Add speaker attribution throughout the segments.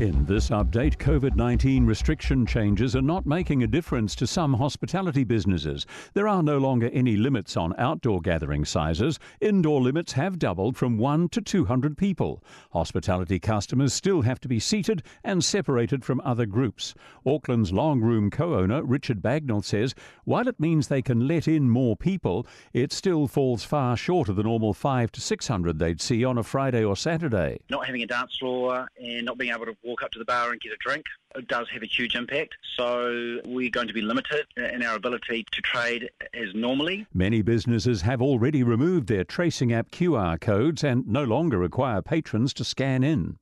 Speaker 1: In this update, COVID 19 restriction changes are not making a difference to some hospitality businesses. There are no longer any limits on outdoor gathering sizes. Indoor limits have doubled from 1 to 200 people. Hospitality customers still have to be seated and separated from other groups. Auckland's long room co owner, Richard Bagnall, says while it means they can let in more people, it still falls far short of the normal 5 to 600 they'd see on a Friday or Saturday.
Speaker 2: Not having a dance floor and not being able to walk up to the bar and get a drink it does have a huge impact. So we're going to be limited in our ability to trade as normally.
Speaker 1: Many businesses have already removed their tracing app QR codes and no longer require patrons to scan in.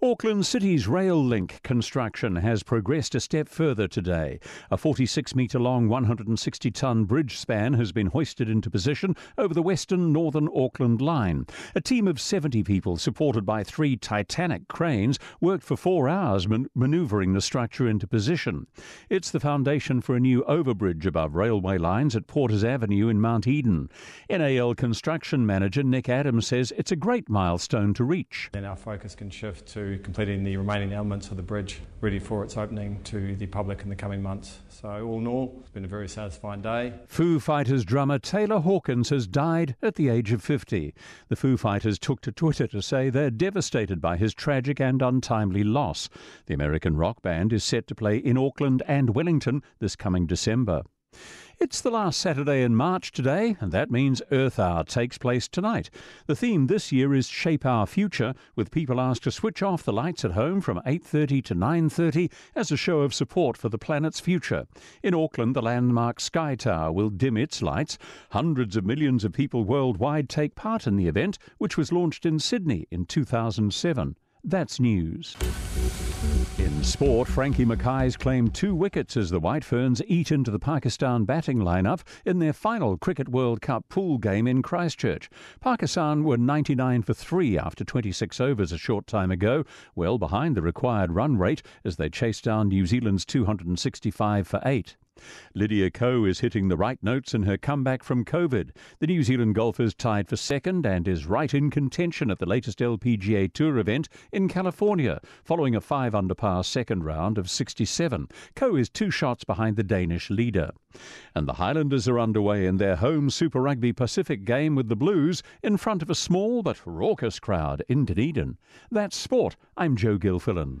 Speaker 1: Auckland City's rail link construction has progressed a step further today. A 46 metre long, 160 tonne bridge span has been hoisted into position over the western northern Auckland line. A team of 70 people, supported by three Titanic cranes, worked for four hours man- manoeuvring the structure into position. It's the foundation for a new overbridge above railway lines at Porters Avenue in Mount Eden. NAL construction manager Nick Adams says it's a great milestone to reach.
Speaker 3: Then our focus can shift to completing the remaining elements of the bridge ready for its opening to the public in the coming months. So, all in all, it's been a very satisfying day.
Speaker 1: Foo Fighters drummer Taylor Hawkins has died at the age of 50. The Foo Fighters took to Twitter to say they're devastated by his tragic and untimely loss. The American rock band is set to play in Auckland and Wellington this coming December. It's the last Saturday in March today, and that means Earth Hour takes place tonight. The theme this year is Shape Our Future, with people asked to switch off the lights at home from 8:30 to 9:30 as a show of support for the planet's future. In Auckland, the landmark Sky Tower will dim its lights. Hundreds of millions of people worldwide take part in the event, which was launched in Sydney in 2007. That's news. In sport, Frankie Mackay's claimed two wickets as the White Ferns eat into the Pakistan batting lineup in their final Cricket World Cup pool game in Christchurch. Pakistan were 99 for 3 after 26 overs a short time ago, well behind the required run rate as they chased down New Zealand's 265 for 8. Lydia Ko is hitting the right notes in her comeback from COVID. The New Zealand golfer's tied for second and is right in contention at the latest LPGA Tour event in California, following a 5 under par second round of 67. Ko is two shots behind the Danish leader. And the Highlanders are underway in their home Super Rugby Pacific game with the Blues in front of a small but raucous crowd in Dunedin. That's sport. I'm Joe Gilfillan.